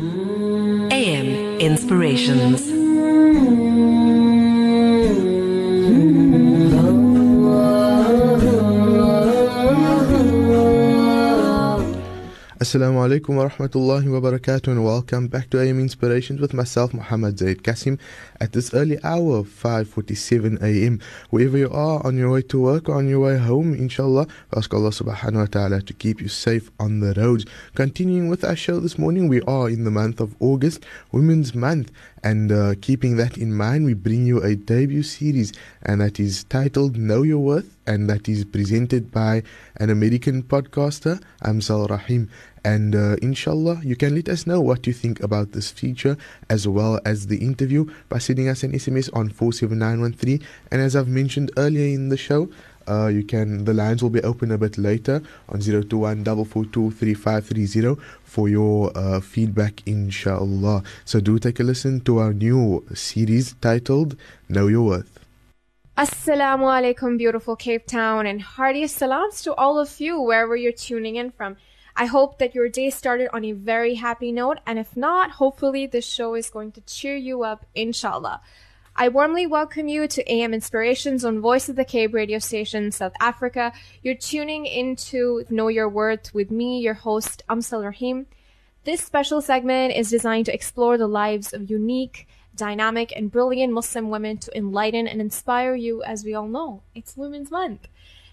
AM Inspirations. Assalamu alaikum wa rahmatullahi wa barakatuh and welcome back to AM Inspirations with myself Muhammad Zaid Kasim at this early hour of 5.47 am wherever you are on your way to work or on your way home inshallah ask Allah subhanahu wa ta'ala to keep you safe on the roads. Continuing with our show this morning we are in the month of August Women's Month and uh, keeping that in mind we bring you a debut series and that is titled Know Your Worth and that is presented by an American podcaster Amsal Rahim and uh, inshallah, you can let us know what you think about this feature as well as the interview by sending us an SMS on 47913. And as I've mentioned earlier in the show, uh, you can the lines will be open a bit later on 021 for your uh, feedback inshallah. So do take a listen to our new series titled know your worth. Assalamu alaikum beautiful cape town and heartiest salams to all of you wherever you're tuning in from. I hope that your day started on a very happy note, and if not, hopefully this show is going to cheer you up, inshallah. I warmly welcome you to AM Inspirations on Voice of the Cape radio station, South Africa. You're tuning into Know Your Worth with me, your host, Amsal Rahim. This special segment is designed to explore the lives of unique, dynamic, and brilliant Muslim women to enlighten and inspire you, as we all know, it's Women's Month.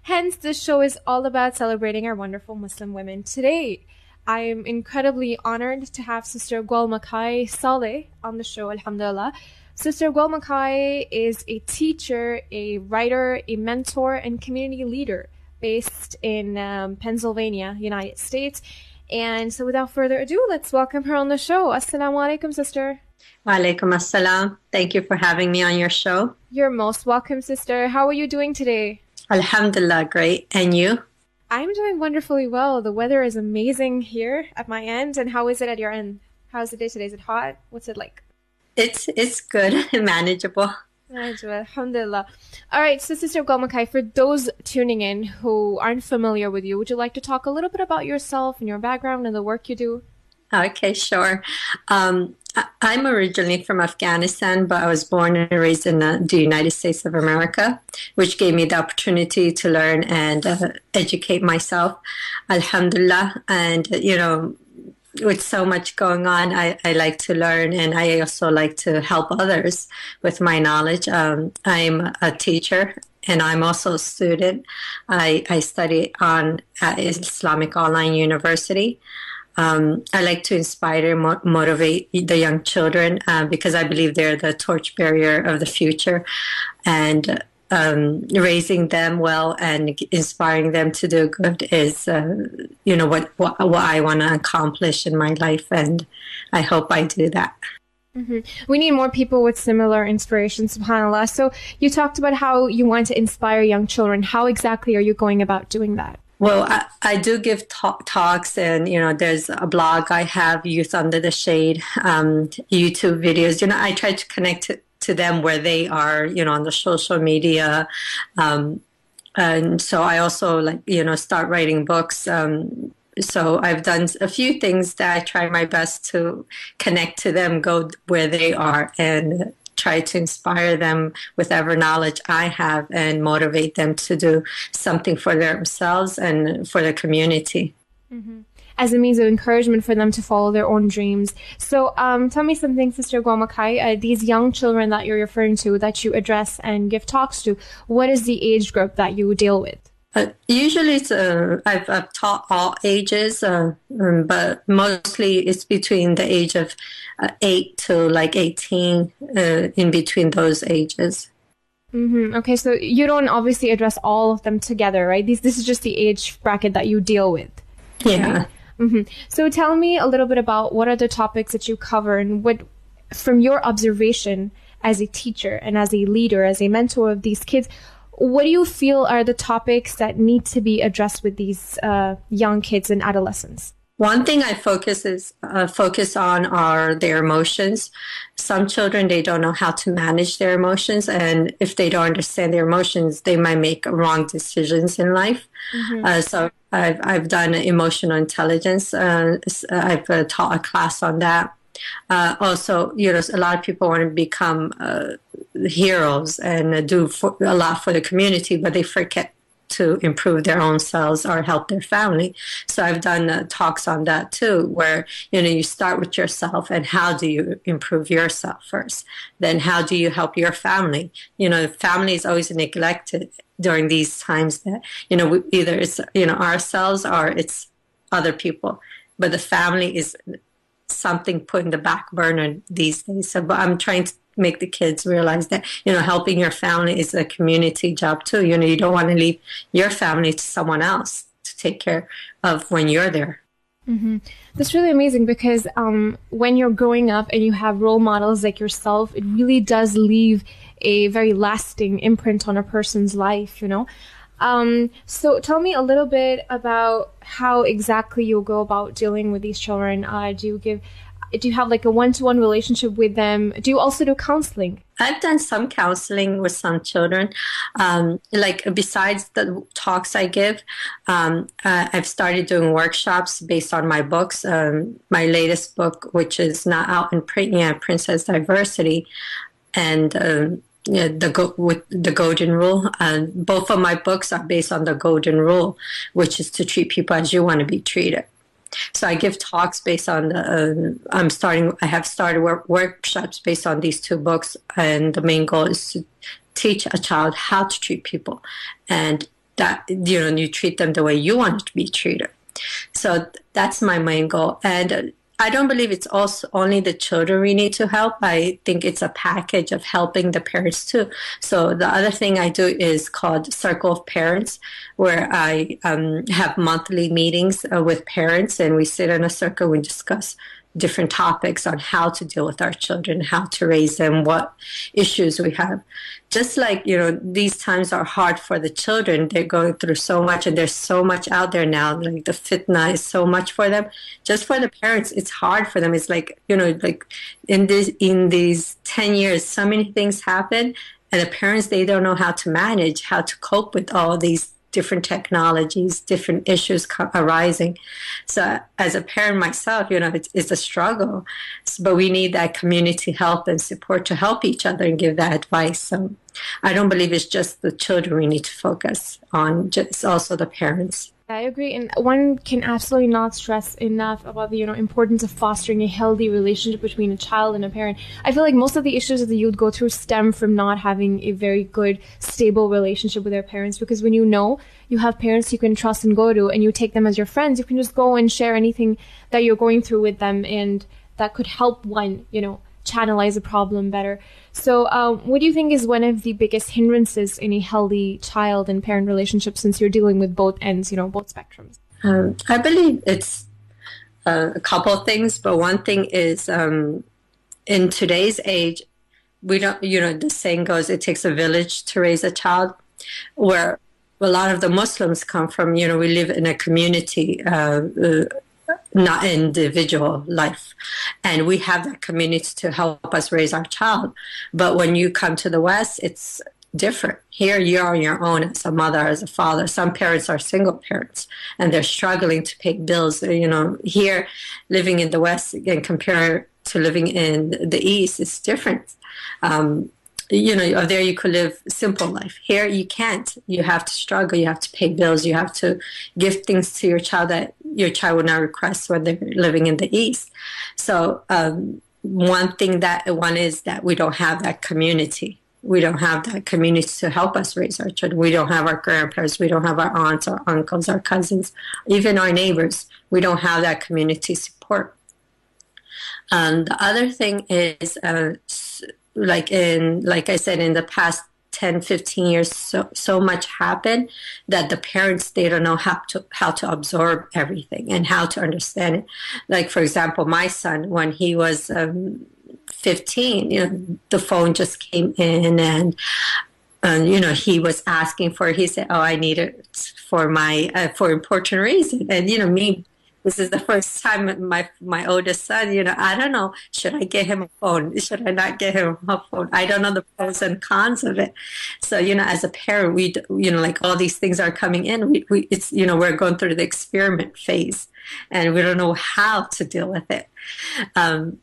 Hence, this show is all about celebrating our wonderful Muslim women today. I am incredibly honored to have Sister Gul Makai Saleh on the show, Alhamdulillah. Sister Gul Makai is a teacher, a writer, a mentor, and community leader based in um, Pennsylvania, United States. And so, without further ado, let's welcome her on the show. Assalamu alaikum, sister. Wa alaikum assalam. Thank you for having me on your show. You're most welcome, sister. How are you doing today? Alhamdulillah, great. And you? I'm doing wonderfully well. The weather is amazing here at my end. And how is it at your end? How's the day today? Is it hot? What's it like? It's it's good, manageable. Manageable, alhamdulillah. All right, so Sister Gul Makai, for those tuning in who aren't familiar with you, would you like to talk a little bit about yourself and your background and the work you do? Okay, sure. Um, I'm originally from Afghanistan, but I was born and raised in the United States of America, which gave me the opportunity to learn and uh, educate myself. Alhamdulillah. And, you know, with so much going on, I, I like to learn and I also like to help others with my knowledge. Um, I'm a teacher and I'm also a student. I, I study on Islamic Online University. Um, I like to inspire and mo- motivate the young children uh, because I believe they're the torchbearer of the future. And um, raising them well and inspiring them to do good is, uh, you know, what, what, what I want to accomplish in my life. And I hope I do that. Mm-hmm. We need more people with similar inspiration, subhanAllah. So you talked about how you want to inspire young children. How exactly are you going about doing that? Well, I, I do give talk, talks, and you know, there's a blog I have, Youth Under the Shade, um, YouTube videos. You know, I try to connect to, to, them where they are, you know, on the social media. Um, and so I also like, you know, start writing books. Um, so I've done a few things that I try my best to connect to them, go where they are, and try to inspire them with whatever knowledge I have and motivate them to do something for themselves and for the community. Mm-hmm. As a means of encouragement for them to follow their own dreams. So, um, tell me something, Sister Gul Makai, Uh, these young children that you're referring to, that you address and give talks to, what is the age group that you deal with? Uh, usually, it's, uh, I've, I've, taught all ages, uh, um, but mostly it's between the age of uh, 8 to like 18, uh, in between those ages. Mm-hmm. Okay, so you don't obviously address all of them together, right? This, this is just the age bracket that you deal with. Yeah. Right? Mm-hmm. So tell me a little bit about what are the topics that you cover and what, from your observation as a teacher and as a leader, as a mentor of these kids, what do you feel are the topics that need to be addressed with these uh, young kids and adolescents? One thing I focus is uh, focus on are their emotions. Some children they don't know how to manage their emotions, and if they don't understand their emotions, they might make wrong decisions in life. Mm-hmm. Uh, so I've I've done emotional intelligence. Uh, I've uh, taught a class on that. Uh, also, you know, a lot of people want to become uh, heroes and do for, a lot for the community, but they forget to improve their own selves or help their family. So I've done uh, talks on that too, where you know you start with yourself and how do you improve yourself first, then how do you help your family? You know, family is always neglected during these times that you know either it's you know ourselves or it's other people, but the family is something put in the back burner these days. So, but I'm trying to make the kids realize that you know helping your family is a community job too you know you don't want to leave your family to someone else to take care of when you're there mm-hmm. that's really amazing because um, when you're growing up and you have role models like yourself it really does leave a very lasting imprint on a person's life you know um, so tell me a little bit about how exactly you go about dealing with these children. Uh, do you give do you have like a one-to-one relationship with them do you also do counseling i've done some counseling with some children um, like besides the talks i give um, uh, i've started doing workshops based on my books um, my latest book which is not out in print yet princess diversity and um, yeah, the go- with the golden rule. And both of my books are based on the golden rule, which is to treat people as you want to be treated. So I give talks based on the. Uh, I'm starting. I have started work, workshops based on these two books, and the main goal is to teach a child how to treat people, and that you know you treat them the way you want to be treated. So that's my main goal, and I don't believe it's also only the children we need to help. I think it's a package of helping the parents too. So the other thing I do is called Circle of Parents, where I um, have monthly meetings uh, with parents and we sit in a circle and discuss different topics on how to deal with our children, how to raise them, what issues we have. Just like, you know, these times are hard for the children. They're going through so much and there's so much out there now. Like the fitna is so much for them. Just for the parents, it's hard for them. It's like, you know, like in this in these 10 years, so many things happen and the parents they don't know how to manage, how to cope with all these different technologies, different issues arising. So, as a parent myself, you know, it's, it's a struggle, but we need that community help and support to help each other and give that advice. So, I don't believe it's just the children we need to focus on; just also the parents. I agree, and one can absolutely not stress enough about the you know importance of fostering a healthy relationship between a child and a parent. I feel like most of the issues that the youth go through stem from not having a very good, stable relationship with their parents. Because when you know you have parents you can trust and go to, and you take them as your friends, you can just go and share anything that you're going through with them, and that could help one, you know, channelize a problem better. So, um, what do you think is one of the biggest hindrances in a healthy child and parent relationship since you're dealing with both ends, you know, both spectrums? Um, I believe it's uh, a couple of things, but one thing is um, in today's age, we don't, you know, the saying goes, it takes a village to raise a child, where a lot of the Muslims come from, you know, we live in a community. Uh, uh, not individual life. And we have that community to help us raise our child. But when you come to the West, it's different. Here you're on your own as a mother, as a father. Some parents are single parents and they're struggling to pay bills. You know, here living in the West and compared to living in the East is different. Um, you know, there you could live simple life. Here you can't. You have to struggle. You have to pay bills. You have to give things to your child that your child would not request when they're living in the East. So um, one thing that one is that we don't have that community. We don't have that community to help us raise our children. We don't have our grandparents. We don't have our aunts, our uncles, our cousins, even our neighbors. We don't have that community support. And the other thing is uh, like in like i said in the past 10 15 years so so much happened that the parents they don't know how to how to absorb everything and how to understand it. Like for example my son when he was um, 15 you know the phone just came in and and you know he was asking for he said oh i need it for my uh, for important reason. And you know me this is the first time my my oldest son, you know, I don't know, should I get him a phone? Should I not get him a phone? I don't know the pros and cons of it. So, you know, as a parent, we, you know, like all these things are coming in. We, we it's, you know, we're going through the experiment phase and we don't know how to deal with it. Um,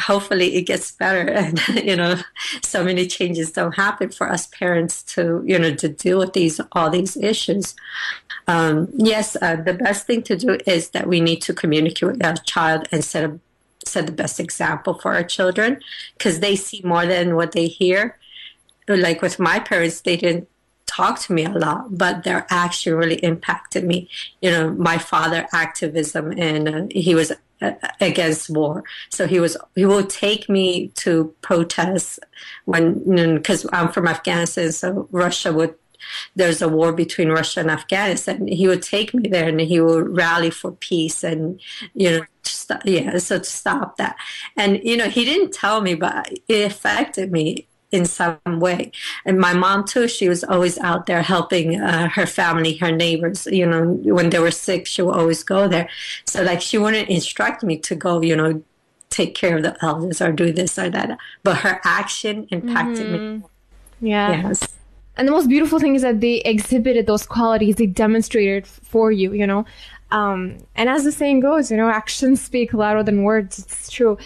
hopefully it gets better and you know so many changes don't happen for us parents to you know to deal with these all these issues um, yes uh, the best thing to do is that we need to communicate with our child and set a set the best example for our children because they see more than what they hear like with my parents they didn't talk to me a lot, but their action really impacted me. You know, my father activism and uh, he was against war. So he was he would take me to protests when because I'm from Afghanistan, so Russia would there's a war between Russia and Afghanistan. He would take me there and he would rally for peace and you know yeah so to stop that. And you know he didn't tell me, but it affected me in some way. And my mom too, she was always out there helping uh, her family, her neighbors. You know, when they were sick, she would always go there. So like she wouldn't instruct me to go, you know, take care of the elders or do this or that. But her action impacted mm-hmm. me. Yeah. Yes. And the most beautiful thing is that they exhibited those qualities. They demonstrated for you, you know. Um, and as the saying goes, you know, actions speak louder than words. It's true.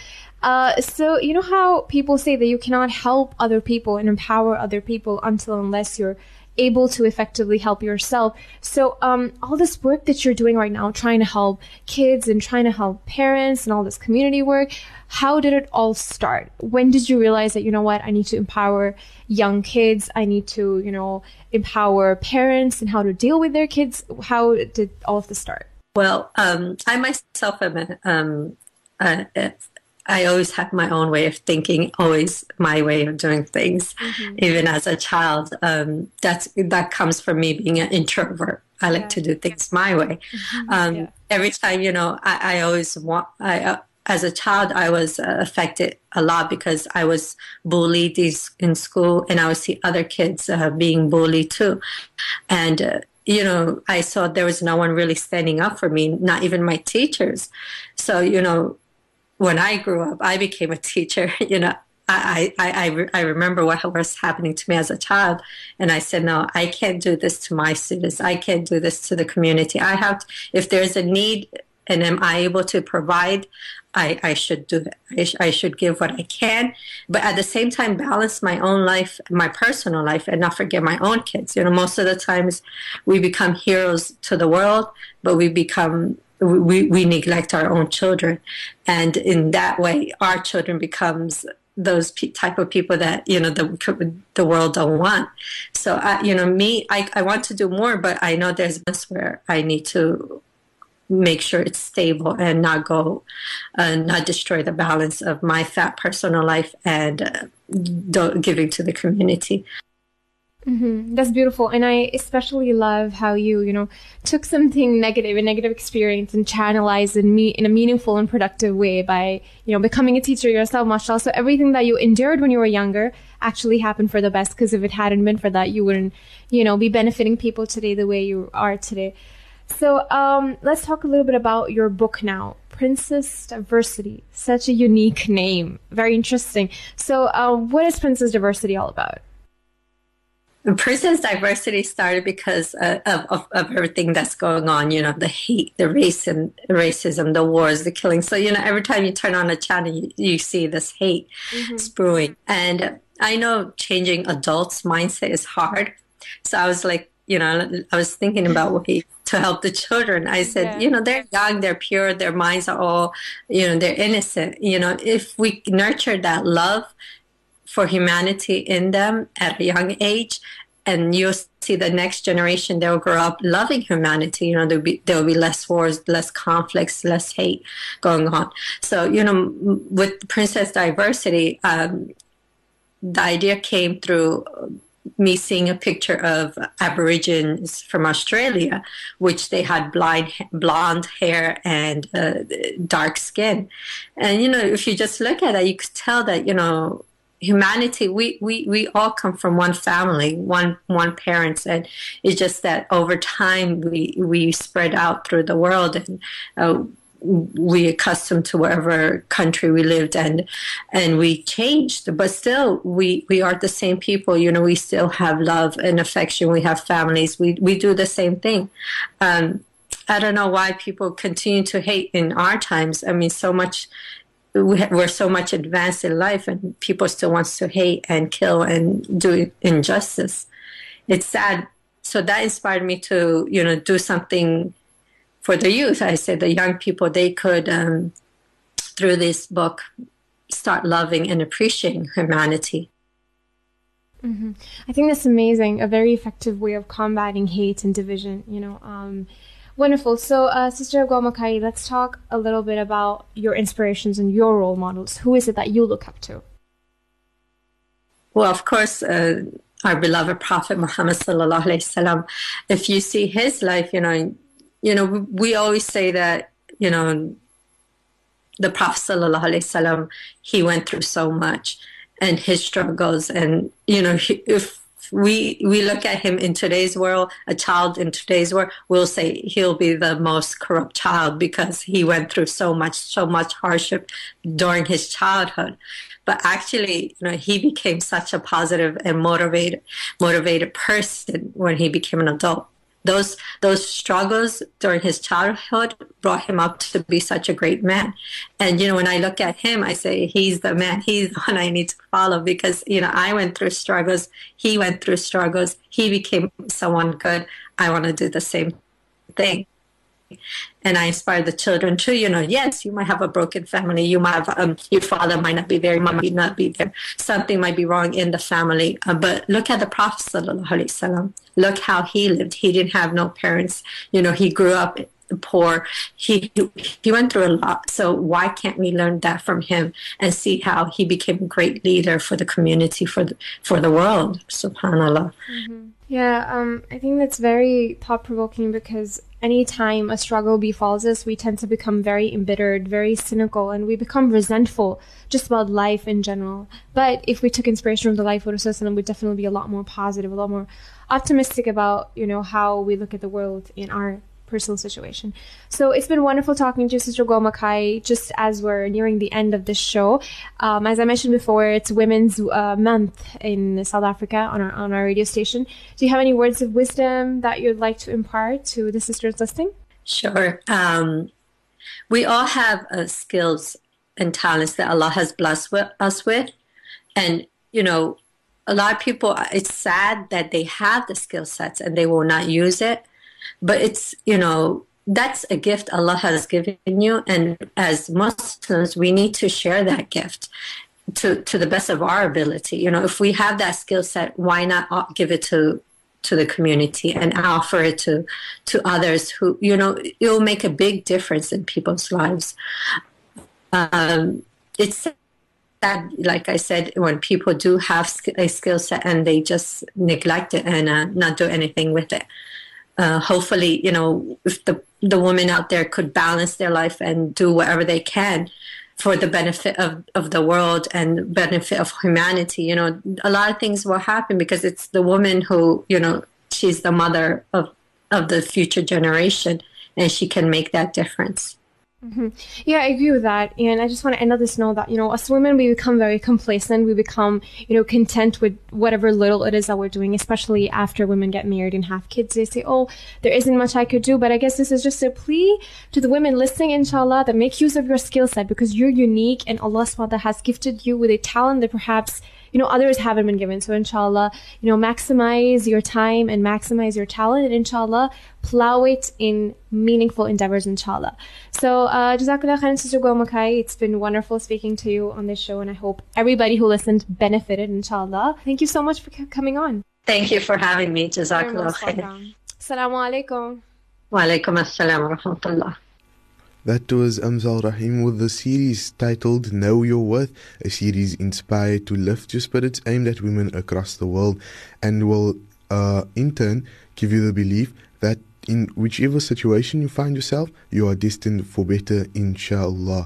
Uh, so you know how people say that you cannot help other people and empower other people until unless you're able to effectively help yourself. So um, all this work that you're doing right now, trying to help kids and trying to help parents and all this community work, how did it all start? When did you realize that you know what I need to empower young kids? I need to you know empower parents and how to deal with their kids. How did all of this start? Well, um, I myself am a, um, a, I always had my own way of thinking, always my way of doing things, mm-hmm. even as a child. Um, that's that comes from me being an introvert. I like yeah. to do things my way. Mm-hmm. Um, yeah. Every time, you know, I, I always want. I uh, as a child, I was uh, affected a lot because I was bullied in school, and I would see other kids uh, being bullied too, and uh, you know, I saw there was no one really standing up for me, not even my teachers. So, you know, when I grew up, I became a teacher. You know, I, I, I, I remember what was happening to me as a child. And I said, no, I can't do this to my students. I can't do this to the community. I have, to, if there's a need and am I able to provide, I, I should do. I, sh- I should give what I can, but at the same time, balance my own life, my personal life, and not forget my own kids. You know, most of the times we become heroes to the world, but we become we, we neglect our own children. And in that way our children becomes those type of people that you know the the world don't want. So you know me I, I want to do more but i know there's this where i need to make sure it's stable and not go uh, not destroy the balance of my fat personal life and uh, giving to the community Mm-hmm. That's beautiful. And I especially love how you, you know, took something negative, a negative experience and channelized me in a meaningful and productive way by, you know, becoming a teacher yourself, mashallah. So everything that you endured when you were younger actually happened for the best. Because if it hadn't been for that, you wouldn't, you know, be benefiting people today the way you are today. So um, let's talk a little bit about your book now. Princess Diversity, such a unique name, very interesting. So, uh, what is Princess Diversity all about? Princess diversity started because uh, of, of, of, everything that's going on, you know, the hate, the race and racism, the wars, the killing. So, you know, every time you turn on a channel, you, you see this hate mm-hmm. spewing. And I know changing adults' mindset is hard. So I was like, you know, I was thinking about ways to help the children. I said, yeah. you know, they're young, they're pure, their minds are all, you know, they're innocent. You know, if we nurture that love, for humanity in them at a young age and you'll see the next generation they'll grow up loving humanity. You know there'll be there'll be less wars less conflicts less hate going on. So you know with princess diversity um, the idea came through me seeing a picture of aborigines from australia which they had blind blonde hair and uh, dark skin. And you know if you just look at it you could tell that you know humanity we, we we all come from one family one one parents and it's just that over time we we spread out through the world and uh, we accustomed to wherever country we lived and and we changed. But still we we are the same people. You know we still have love and affection. We have families. We we do the same thing. Um, i don't know why people continue to hate in our times. I mean so much we're so much advanced in life and people still wants to hate and kill and do injustice. It's sad. So that inspired me to you know do something for the youth. I said the young people they could um, through this book start loving and appreciating humanity. Mm-hmm. i think that's amazing. A very effective way of combating hate and division you know um, Wonderful. So, uh, Sister Gul Makai, let's talk a little bit about your inspirations and your role models. Who is it that you look up to? Well, of course, uh, our beloved Prophet Muhammad sallallahu alaihi wasallam. If you see his life, you know, you know, we always say that, you know, the Prophet sallallahu alaihi wasallam, he went through so much, and his struggles, and you know, if we we look at him in today's world, a child in today's world, we'll say he'll be the most corrupt child because he went through so much, so much hardship during his childhood. But actually, you know, he became such a positive and motivated, motivated person when he became an adult those those struggles during his childhood brought him up to be such a great man. And you know, when I look at him, I say he's the man. He's the one I need to follow because you know I went through struggles. He went through struggles. He became someone good. I want to do the same thing and I inspire the children too. You know, yes, you might have a broken family. You might have um, your father might not be there, mom might not be there. Something might be wrong in the family. Uh, but look at the Prophet. Look how he lived. He didn't have no parents. You know, he grew up poor. He he went through a lot. So why can't we learn that from him and see how he became a great leader for the community for the, for the world? Subhanallah. Mm-hmm. Yeah, um, I think that's very thought provoking because anytime a struggle befalls us, we tend to become very embittered, very cynical, and we become resentful just about life in general. But if we took inspiration from the life of Rasulullah, we'd definitely be a lot more positive, a lot more optimistic about, you know, how we look at the world in our personal situation. So it's been wonderful talking to Sister Gul Makai just as we're nearing the end of this show. Um, as I mentioned before, it's Women's uh, Month in South Africa on our, on our radio station. Do you have any words of wisdom that you'd like to impart to the sisters listening? Sure. Um, we all have uh, skills and talents that Allah has blessed with, us with. And, you know, a lot of people, it's sad that they have the skill sets and they will not use it but it's, you know, that's a gift Allah has given you. And as Muslims, we need to share that gift to, to the best of our ability. You know, if we have that skill set, why not give it to to the community and offer it to to others who you know it will make a big difference in people's lives um, it's sad like i said when people do have a skill set and they just neglect it and uh, not do anything with it uh, hopefully, you know, if the the women out there could balance their life and do whatever they can for the benefit of, of the world and benefit of humanity, you know, a lot of things will happen because it's the woman who, you know, she's the mother of of the future generation and she can make that difference. Mm-hmm. Yeah, I agree with that. And I just want to end on this note that, you know, as women, we become very complacent. We become, you know, content with whatever little it is that we're doing, especially after women get married and have kids. They say, oh, there isn't much I could do. But I guess this is just a plea to the women listening, inshallah, that make use of your skill set because you're unique and Allah SWT has gifted you with a talent that perhaps you know, others haven't been given. So inshallah, you know, maximize your time and maximize your talent and inshallah, plow it in meaningful endeavors, inshallah. So, uh, Jazakallah khairan, Sister Gul Makai. It's been wonderful speaking to you on this show and I hope everybody who listened benefited, inshallah. Thank you so much for c- coming on. Thank you for having me. Jazakallah khairan. Assalamu alaikum. Wa alaikum assalam wa rahmatullah. That was Amsal Rahim with the series titled Know Your Worth, a series inspired to lift your spirits aimed at women across the world and will, uh, in turn, give you the belief that in whichever situation you find yourself, you are destined for better, inshallah.